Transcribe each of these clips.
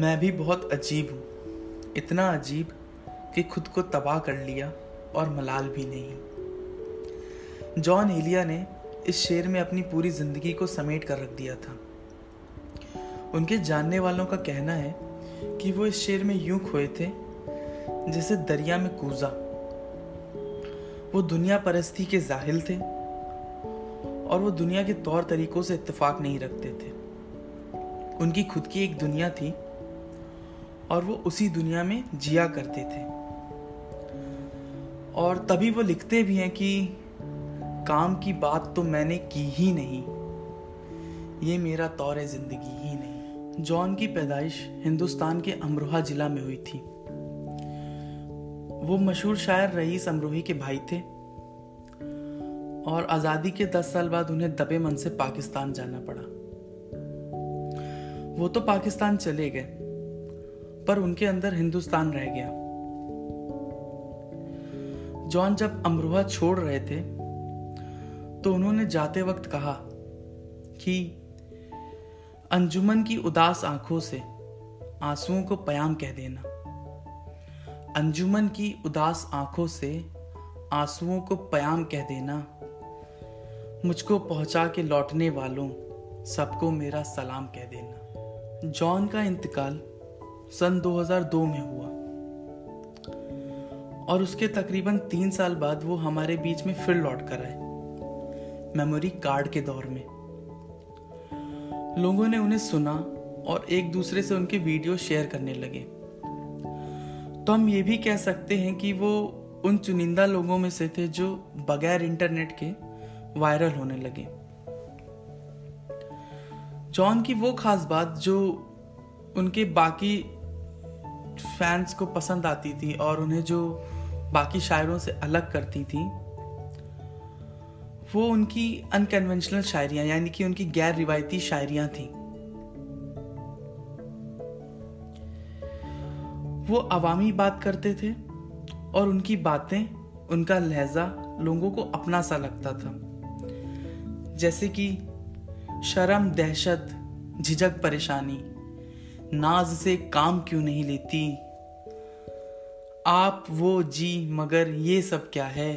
मैं भी बहुत अजीब हूँ। इतना अजीब कि खुद को तबाह कर लिया और मलाल भी नहीं। जॉन एलिया ने इस शेर में अपनी पूरी ज़िंदगी को समेट कर रख दिया था। उनके जानने वालों का कहना है कि वो इस शेर में यूँ खोए थे, जैसे दरिया में कूजा। वो दुनिया परस्ती के जाहिल थे और वो दुनिया के तौर तरीकों से इत्तेफाक नहीं रखते थे। उनकी खुद की एक दुनिया थी और वो उसी दुनिया में जिया करते थे। और तभी वो लिखते भी हैं कि, काम की बात तो मैंने की ही नहीं। ये मेरा तौर ज़िंदगी ही नहीं। जॉन की पैदाइश हिंदुस्तान के अमरोहा जिला में हुई थी। वो मशहूर शायर रईस अमरोही के भाई थे। और आज़ादी के दस साल बाद उन्हें दबे मन से पाकिस्तान जाना पड़ा। वो तो पाकिस्तान चले गए। पर उनके अंदर हिंदुस्तान रह गया। जॉन जब अमरोहा छोड़ रहे थे तो उन्होंने जाते वक्त कहा कि अंजुमन की उदास आँखों से आंसुओं को पयाम कह देना। अंजुमन की उदास आँखों से आंसुओं को पयाम कह देना मुझको पहुँचा के लौटने वालों सबको मेरा सलाम कह देना। जॉन का इंतकाल सन 2002 में हुआ। और उसके तकरीबन तीन साल बाद वो हमारे बीच में फिर लौट कर आए, मेमोरी कार्ड के दौर में। लोगों ने उन्हें सुना और एक दूसरे से उनके वीडियो शेयर करने लगे। तो हम ये भी कह सकते हैं कि वो उन चुनिंदा लोगों में से थे जो बगैर इंटरनेट के वायरल होने लगे। जॉन की वो खास बात जो उनके बाकी फैंस को पसंद आती थी और उन्हें जो बाकी शायरों से अलग करती थी, वो उनकी अनकन्वेंशनल शायरियाँ, यानी कि उनकी गैर रिवायती शायरियाँ थी। वो अवामी बात करते थे और उनकी बातें उनका लहजा लोगों को अपना सा लगता था। जैसे कि, शर्म, दहशत, झिझक, परेशानी, नाज से काम क्यों नहीं लेती? आप वो जी, मगर ये सब क्या है?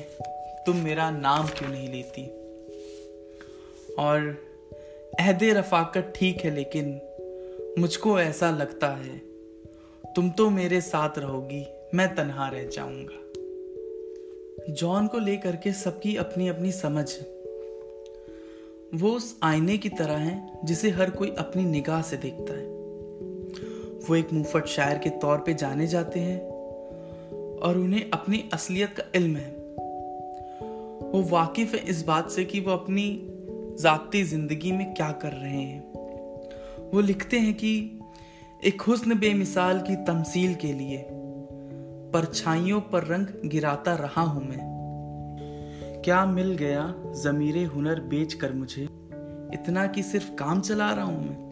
तुम मेरा नाम क्यों नहीं लेती? और अहद रफाकत ठीक है, लेकिन मुझको ऐसा लगता है, तुम तो मेरे साथ रहोगी, मैं तनहा रह जाऊँगा। जॉन को लेकर के सबकी अपनी अपनी समझ। वो उस आईने की तरह है, जिसे हर कोई अपनी निगाह से देखता है। वो एक मुफट शायर के तौर पे जाने जाते हैं और उन्हें अपनी असलियत का इल्म है। वो वाकिफ है इस बात से कि वो अपनी जाती ज़िंदगी में क्या कर रहे हैं। वो लिखते हैं कि एक हुस्न बेमिसाल की तमसील के लिए परछाइयों पर रंग गिराता रहा हूँ मैं। क्या मिल गया जमीरे हुनर बेच कर मुझे? इतना कि सिर्फ़ काम चला रहा हूँ मैं।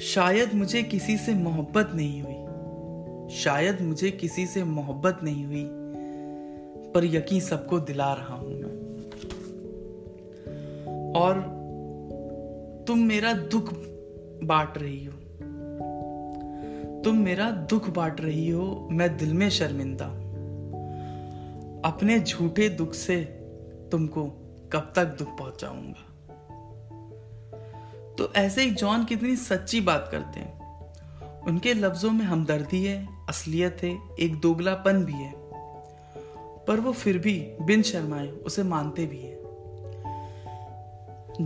शायद मुझे किसी से मोहब्बत नहीं हुई शायद मुझे किसी से मोहब्बत नहीं हुई, पर यकीन सबको दिला रहा हूँ मैं। और तुम मेरा दुख बांट रही हो। तुम मेरा दुख बांट रही हो, मैं दिल में शर्मिंदा अपने झूठे दुख से तुमको कब तक दुख पहुंचाऊँगा? तो ऐसे ही जॉन कितनी सच्ची बात करते हैं। उनके लफ्जों में हमदर्दी है असलियत है, एक दोगलापन भी है। पर वो फिर भी बिन शर्माए उसे मानते भी है।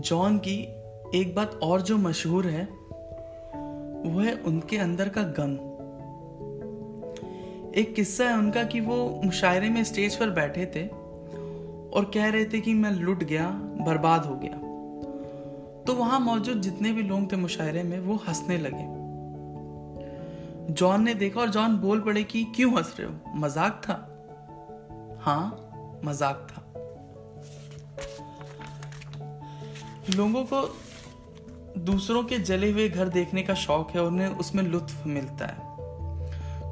जॉन की एक बात और जो मशहूर है, वो है उनके अंदर का गम। एक किस्सा है उनका कि वो मुशायरे में स्टेज पर बैठे थे और कह रहे थे कि मैं लुट गया, बर्बाद हो गया। तो वहाँ मौजूद जितने भी लोग थे मुशायरे में, वो हंसने लगे। जॉन ने देखा और जॉन बोल पड़े कि क्यों हंस रहे हो? मज़ाक था। हाँ मज़ाक था। लोगों को दूसरों के जले हुए घर देखने का शौक है, उन्हें उसमें लुत्फ मिलता है।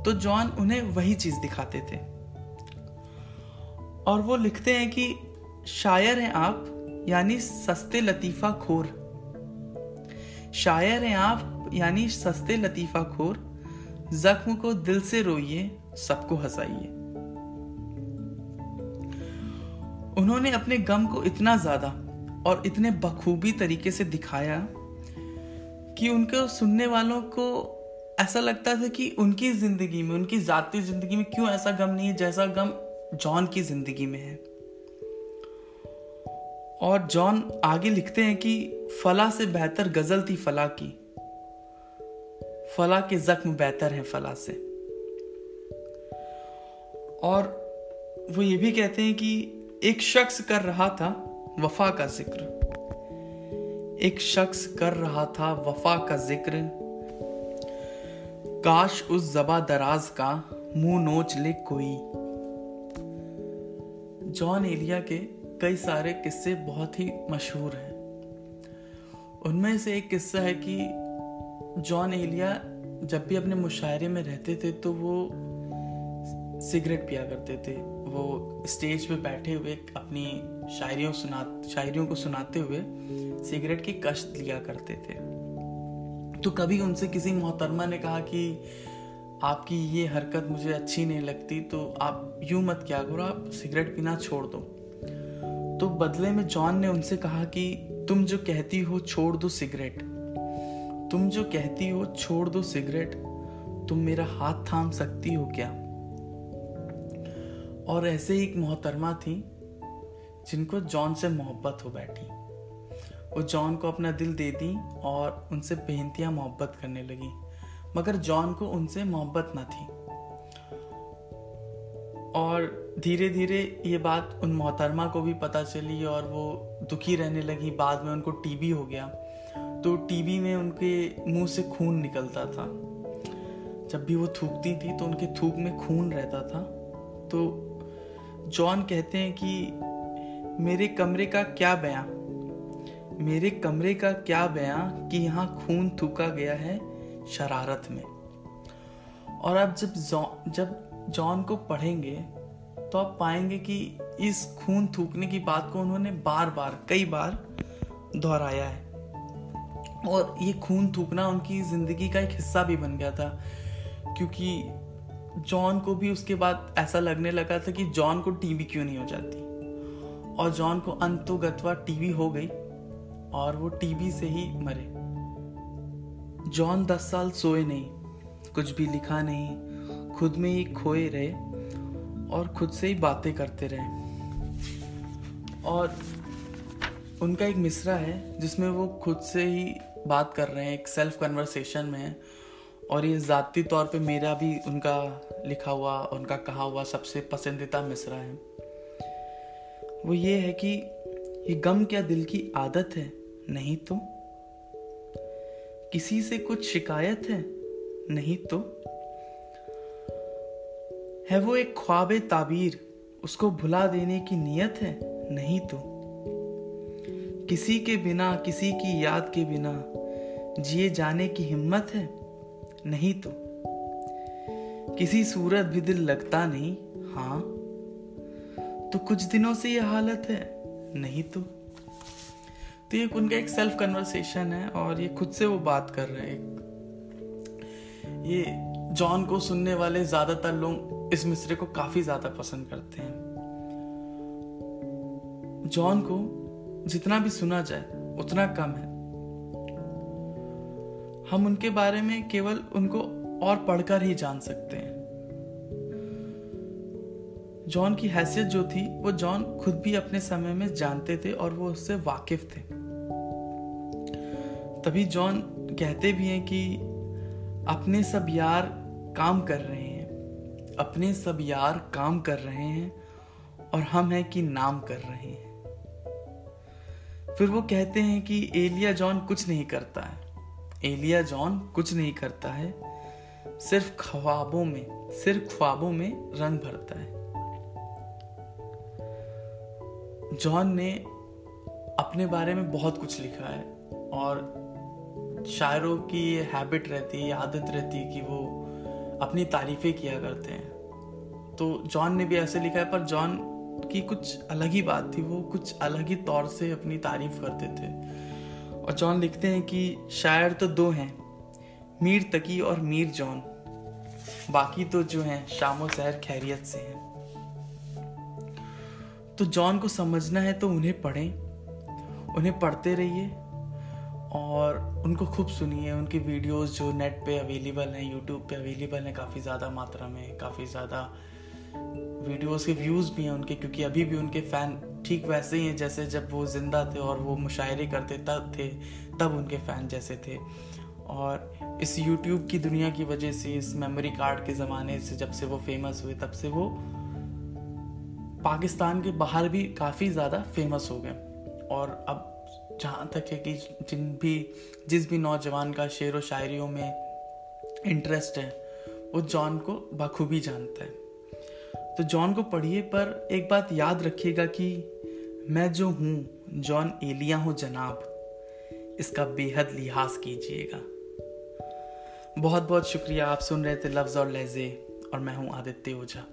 तो जॉन उन्हें वही चीज़ दिखाते थे। और वो लिखते हैं कि शायर हैं आप, यानी सस्ते लतीफा खोर। शायर हैं आप, यानी सस्ते लतीफा खोर। जख्म को दिल से रोइए, सबको हंसाइए। उन्होंने अपने गम को इतना ज़्यादा और इतने बखूबी तरीके से दिखाया कि उनको सुनने वालों को ऐसा लगता था कि उनकी ज़िंदगी में, उनकी जाती ज़िंदगी में क्यों ऐसा गम नहीं है जैसा गम जॉन की ज़िंदगी में है। और जॉन आगे लिखते हैं कि फला से बेहतर गज़ल थी फला की। फला के जख्म बेहतर हैं फला से। और वो ये भी कहते हैं कि एक शख्स कर रहा था वफा का ज़िक्र। एक शख्स कर रहा था वफा का ज़िक्र। काश उस जबा दराज का मुँह नोच ले कोई। जॉन एलिया के कई सारे किस्से बहुत ही मशहूर हैं। उनमें से एक किस्सा है कि जॉन एलिया जब भी अपने मुशायरे में रहते थे तो वो सिगरेट पिया करते थे। वो स्टेज पे बैठे हुए अपनी शायरियों सुना, शायरियों को सुनाते हुए सिगरेट की कश्त लिया करते थे। तो कभी उनसे किसी मोहतरमा ने कहा कि, आपकी ये हरकत मुझे अच्छी नहीं लगती तो आप यूँ मत क्या करो, आप सिगरेट पीना छोड़ दो। तो बदले में जॉन ने उनसे कहा कि, तुम जो कहती हो, छोड़ दो सिगरेट। तुम जो कहती हो, छोड़ दो सिगरेट। तुम मेरा हाथ थाम सकती हो क्या? और ऐसे ही एक मोहतरमा थी, जिनको जॉन से मोहब्बत हो बैठी। वो जॉन को अपना दिल दे दी और उनसे बेहतियाँ मोहब्बत करने लगी। मगर जॉन को उनसे मोहब्बत ना थी। और धीरे धीरे ये बात उन मोहतरमा को भी पता चली और वो दुखी रहने लगी। बाद में उनको टीबी हो गया। तो टीबी में उनके मुँह से खून निकलता था। जब भी वो थूकती थी तो उनके थूक में खून रहता था। तो जॉन कहते हैं कि, मेरे कमरे का क्या बयां? मेरे कमरे का क्या बयां कि यहाँ खून थूका गया है शरारत में? और अब जब जब जॉन को पढ़ेंगे तो आप पाएँगे कि इस खून थूकने की बात को उन्होंने बार बार कई बार दोहराया है। और ये खून थूकना उनकी ज़िंदगी का एक हिस्सा भी बन गया था। क्योंकि जॉन को भी उसके बाद ऐसा लगने लगा था कि जॉन को टीबी क्यों नहीं हो जाती। और जॉन को अंतोगतवा टीबी हो गई और वो टीबी से ही मरे। जॉन दस साल सोए नहीं, कुछ भी लिखा नहीं, खुद में ही खोए रहे और खुद से ही बातें करते रहे। और उनका एक मिसरा है जिसमें वो खुद से ही बात कर रहे हैं, एक सेल्फ कन्वर्सेशन में और ये ज़ाती तौर पे मेरा भी उनका लिखा हुआ, उनका कहा हुआ सबसे पसंदीदा मिसरा है। वो ये है कि ये गम क्या दिल की आदत है? नहीं तो। किसी से कुछ शिकायत है? नहीं तो। है वो एक ख्वाब ताबीर, उसको भुला देने की नीयत है? नहीं तो। किसी के बिना, किसी की याद के बिना जिए जाने की हिम्मत है? नहीं तो। किसी सूरत भी दिल लगता नहीं हाँ। तो कुछ दिनों से यह हालत है, नहीं तो। तो ये उनका एक सेल्फ कन्वर्सेशन है और ये खुद से वो बात कर रहे हैं। ये जॉन को सुनने वाले ज़्यादातर लोग इस मिसरे को काफ़ी ज़्यादा पसंद करते हैं। जॉन को जितना भी सुना जाए, उतना कम है। हम उनके बारे में केवल उनको और पढ़कर ही जान सकते हैं। जॉन की हैसियत जो थी, वो जॉन खुद भी अपने समय में जानते थे और वो उससे वाकिफ थे। तभी जॉन कहते भी हैं कि, अपने सब यार काम कर रहे हैं। अपने सब यार काम कर रहे हैं और हम हैं कि नाम कर रहे हैं। फिर वो कहते हैं कि एलिया जॉन कुछ नहीं करता है। एलिया जॉन कुछ नहीं करता है। सिर्फ़ ख्वाबों में, सिर्फ़ ख्वाबों में रंग भरता है। जॉन ने अपने बारे में बहुत कुछ लिखा है और शायरों की ये हैबिट रहती है, आदत रहती है कि वो अपनी तारीफें किया करते हैं। तो जॉन ने भी ऐसे लिखा है, पर जॉन की कुछ अलग ही बात थी, वो कुछ अलग ही तौर से अपनी तारीफ़ करते थे। और जॉन लिखते हैं कि शायर तो दो हैं, मीर तकी और मीर जॉन। बाकी तो जो हैं, शामो शहर खैरियत से हैं। तो जॉन को समझना है तो उन्हें पढ़ें, उन्हें पढ़ते रहिए और उनको खूब सुनिए। उनके वीडियोस जो नेट पे अवेलेबल हैं, यूट्यूब पे अवेलेबल हैं, काफ़ी ज़्यादा मात्रा में, काफ़ी ज़्यादा वीडियोस के व्यूज़ भी हैं उनके, क्योंकि अभी भी उनके फ़ैन ठीक वैसे ही हैं, जैसे जब वो ज़िंदा थे और वो मुशायरे करते तब थे, तब उनके फ़ैन जैसे थे। और इस यूट्यूब की दुनिया की वजह से, इस मेमोरी कार्ड के ज़माने से जब से वो फ़ेमस हुए, तब से वो पाकिस्तान के बाहर भी काफ़ी ज़्यादा फ़ेमस हो गए। और अब जहाँ तक है कि जिन भी, जिस भी नौजवान का शेर व शायरियों में इंटरेस्ट है, वो जॉन को बखूबी जानता है। तो जॉन को पढ़िए, पर एक बात याद रखिएगा कि मैं जो हूँ, जॉन एलिया हूँ जनाब। इसका बेहद लिहाज कीजिएगा। बहुत बहुत शुक्रिया, आप सुन रहे थे लफ्ज़ और लहजे, और मैं हूँ आदित्य ओझा।